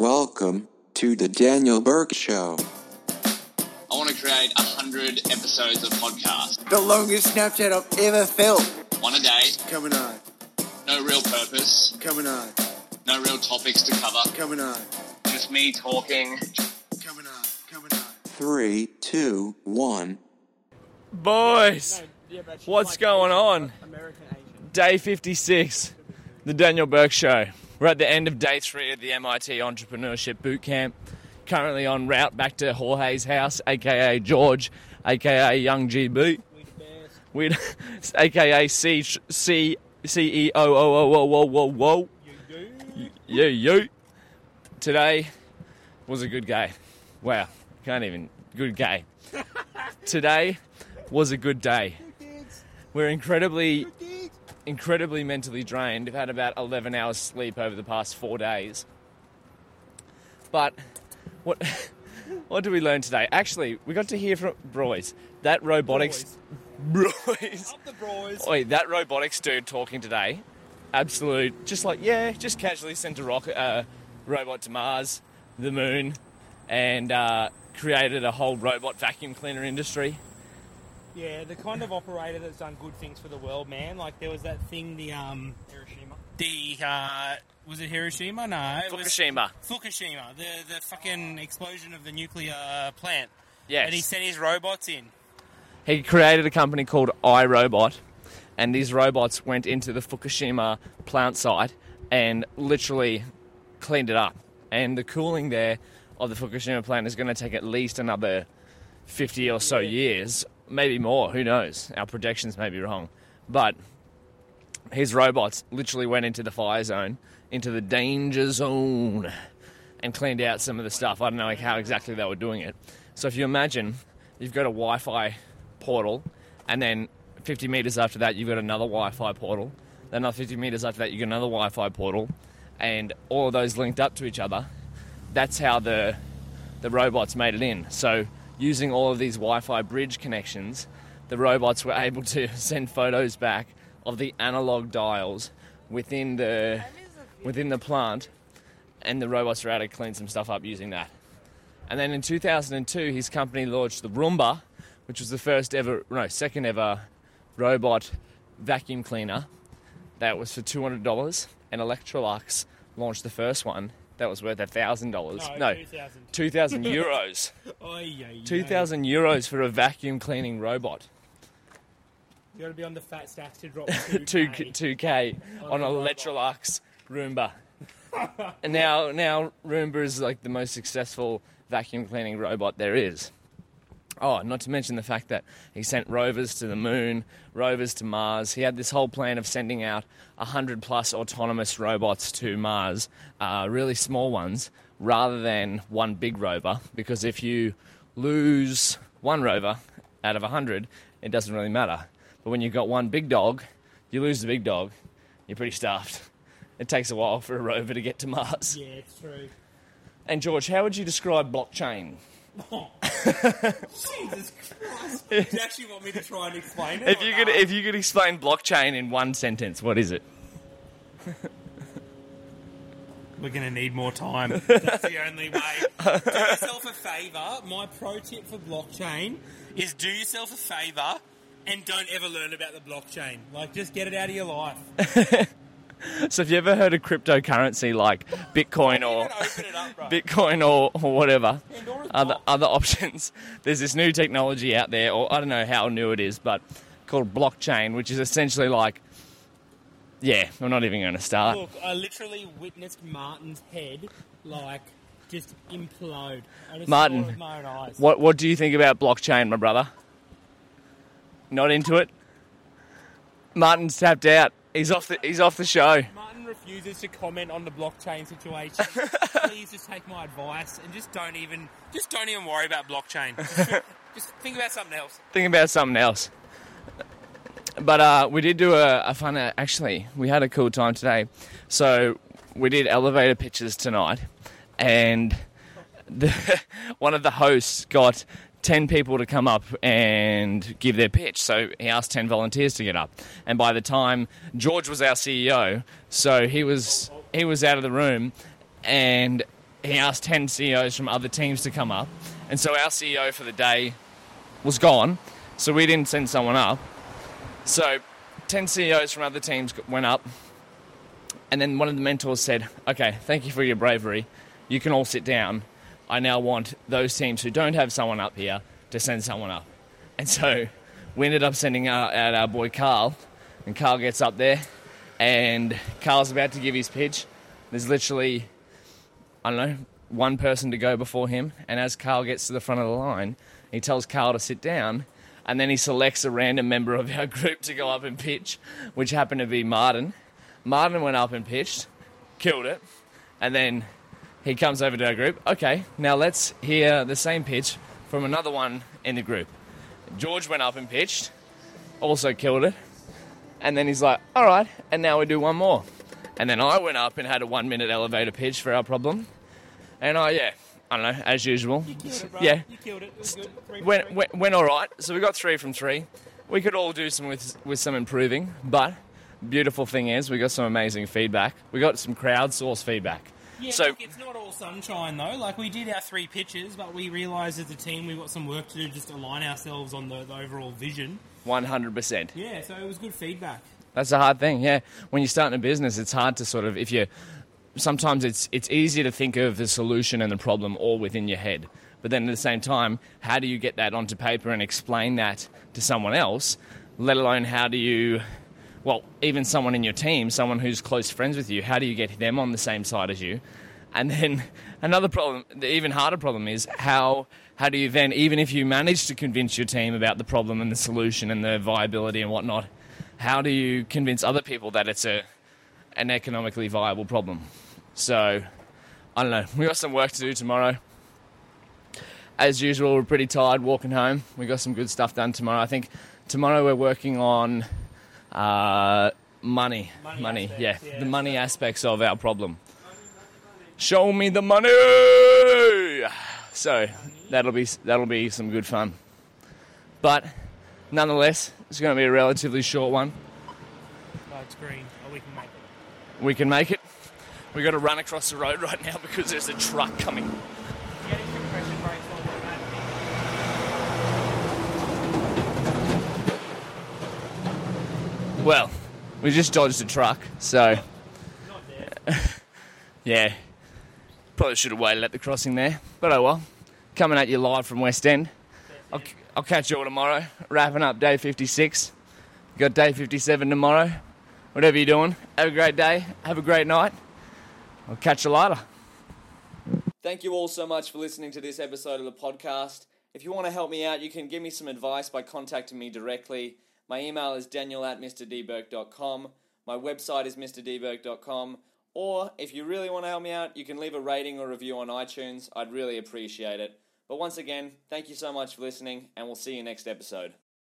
Welcome to the Daniel Burke Show. I want to create a hundred episodes of podcast. The longest Snapchat I've ever felt. One a day, Coming on, no real purpose, coming on, no real topics to cover. coming on, Just me talking. coming on, coming on. Three, two, one. Boys, what's going on? Day 56, the Daniel Burke Show. We're at the end of day three of the MIT Entrepreneurship Boot Camp. Currently en route back to Jorge's house, aka George, aka Young GB. We, aka C C C E O O O O O O O. You you. Today was a good day. Wow, can't even good day. Today was a good day. We're incredibly, incredibly mentally drained. We've had about 11 hours sleep over the past four days. But what, what did we learn today? Actually, we got to hear from Broys. That robotics, Broys. the bros. Oi, that robotics dude talking today, absolute, just like yeah, just casually sent a rocket, uh, robot to Mars, the moon, and uh, created a whole robot vacuum cleaner industry. Yeah, the kind of operator that's done good things for the world, man. Like there was that thing, the um, Hiroshima. The uh, was it Hiroshima? No, it was Fukushima. Fukushima. The the fucking explosion of the nuclear plant. Yes. And he sent his robots in. He created a company called iRobot, and these robots went into the Fukushima plant site and literally cleaned it up. And the cooling there of the Fukushima plant is going to take at least another 50 or so years, maybe more, who knows? Our projections may be wrong. But his robots literally went into the fire zone, into the danger zone, and cleaned out some of the stuff. I don't know how exactly they were doing it. So if you imagine you've got a Wi Fi portal, and then 50 meters after that, you've got another Wi Fi portal. Then another 50 meters after that, you've got another Wi Fi portal, and all of those linked up to each other. That's how the, the robots made it in. So using all of these Wi Fi bridge connections, the robots were able to send photos back of the analog dials within the within the plant, and the robots were able to clean some stuff up using that. And then in 2002, his company launched the Roomba, which was the first ever, no, second ever robot vacuum cleaner. That was for $200. And Electrolux launched the first one. That was worth a $1,000. No, 2000. 2,000 euros. Oy. 2,000 euros for a vacuum cleaning robot. You got to be on the fat stacks to drop 2 2K. 2k on a a. Electrolux Roomba. and now now Roomba is like the most successful vacuum cleaning robot there is. Oh, not to mention the fact that he sent rovers to the moon, rovers to Mars. He had this whole plan of sending out 100 plus autonomous robots to Mars, uh, really small ones, rather than one big rover. Because if you lose one rover out of 100, it doesn't really matter. But when you've got one big dog, you lose the big dog, you're pretty stuffed. It takes a while for a rover to get to Mars. Yeah, it's true. And George, how would you describe blockchain? Jesus Christ! Do you actually want me to try and explain it? If you could, if you could explain blockchain in one sentence, what is it? We're going to need more time. That's the only way. Do yourself a favour. My pro tip for blockchain is do yourself a favour and don't ever learn about the blockchain. Like, just get it out of your life. So, have you ever heard of cryptocurrency like Bitcoin or Even open it up. Bitcoin or, or whatever? Other other options. There's this new technology out there, or I don't know how new it is, but called blockchain, which is essentially like, yeah, I'm not even going to start. Look, I literally witnessed Martin's head, like, just implode. Just Martin, saw it with my own eyes. What What do you think about blockchain, my brother? Not into it. Martin's tapped out. He's off the He's off the show. Martin refuses to comment on the blockchain situation. Please just take my advice and just don't even just don't even worry about blockchain. Just, just think about something else. Think about something else. But uh, we did do a, a fun. Uh, actually, we had a cool time today. So we did elevator pitches tonight, and the, one of the hosts got 10 people to come up and give their pitch. So he asked 10 volunteers to get up. And by the time George was our CEO, so he was he was out of the room and he asked 10 CEOs from other teams to come up. And so our CEO for the day was gone, so we didn't send someone up. So 10 CEOs from other teams went up, and then one of the mentors said, Okay, thank you for your bravery. You can all sit down. I now want those teams who don't have someone up here to send someone up. And so we ended up sending our, out our boy Carl, and Carl gets up there, and Carl's about to give his pitch. There's literally, I don't know, one person to go before him, and as Carl gets to the front of the line, he tells Carl to sit down, and then he selects a random member of our group to go up and pitch, which happened to be Martin. Martin went up and pitched, killed it, and then he comes over to our group. Okay, now let's hear the same pitch from another one in the group. George went up and pitched, also killed it, and then he's like, all right, and now we do one more. And then I went up and had a one minute elevator pitch for our problem. And I, yeah, I don't know, as usual. You killed it, bro. Yeah, You killed it. It was good. Went, three. went, went all right. So we got three from three. We could all do some with, with some improving, but beautiful thing is we got some amazing feedback. We got some crowdsourced feedback. Yeah, so look, it's not all sunshine though. Like we did our three pitches, but we realised as a team we've got some work to do just to align ourselves on the, the overall vision. 100%. Yeah, so it was good feedback. That's a hard thing, yeah. When you're starting a business, it's hard to sort of if you sometimes it's it's easier to think of the solution and the problem all within your head. But then at the same time, how do you get that onto paper and explain that to someone else? Let alone how do you well, even someone in your team, someone who's close friends with you, how do you get them on the same side as you? And then another problem, the even harder problem is how how do you then, even if you manage to convince your team about the problem and the solution and the viability and whatnot, how do you convince other people that it's a an economically viable problem? So I don't know. We got some work to do tomorrow. As usual, we're pretty tired walking home. We got some good stuff done tomorrow. I think tomorrow we're working on uh, money, Money money, aspects, yeah, yeah. the money aspects of our problem. Show me the money. So that'll be that'll be some good fun. But nonetheless, it's going to be a relatively short one. Oh, it's green. Oh, we can make it. We can make it. We got to run across the road right now because there's a truck coming. Yeah, it's compression brakes on automatic. Well, we just dodged a truck, so yeah, probably should have waited at the crossing there. But oh well. Coming at you live from West End. I'll, I'll catch you all tomorrow. Wrapping up day 56. Got day 57 tomorrow. Whatever you're doing, have a great day. Have a great night. I'll catch you later. Thank you all so much for listening to this episode of the podcast. If you want to help me out, you can give me some advice by contacting me directly. My email is daniel at mrdburke.com. My website is mrdburke.com. Or if you really want to help me out, you can leave a rating or review on iTunes. I'd really appreciate it. But once again, thank you so much for listening, and we'll see you next episode.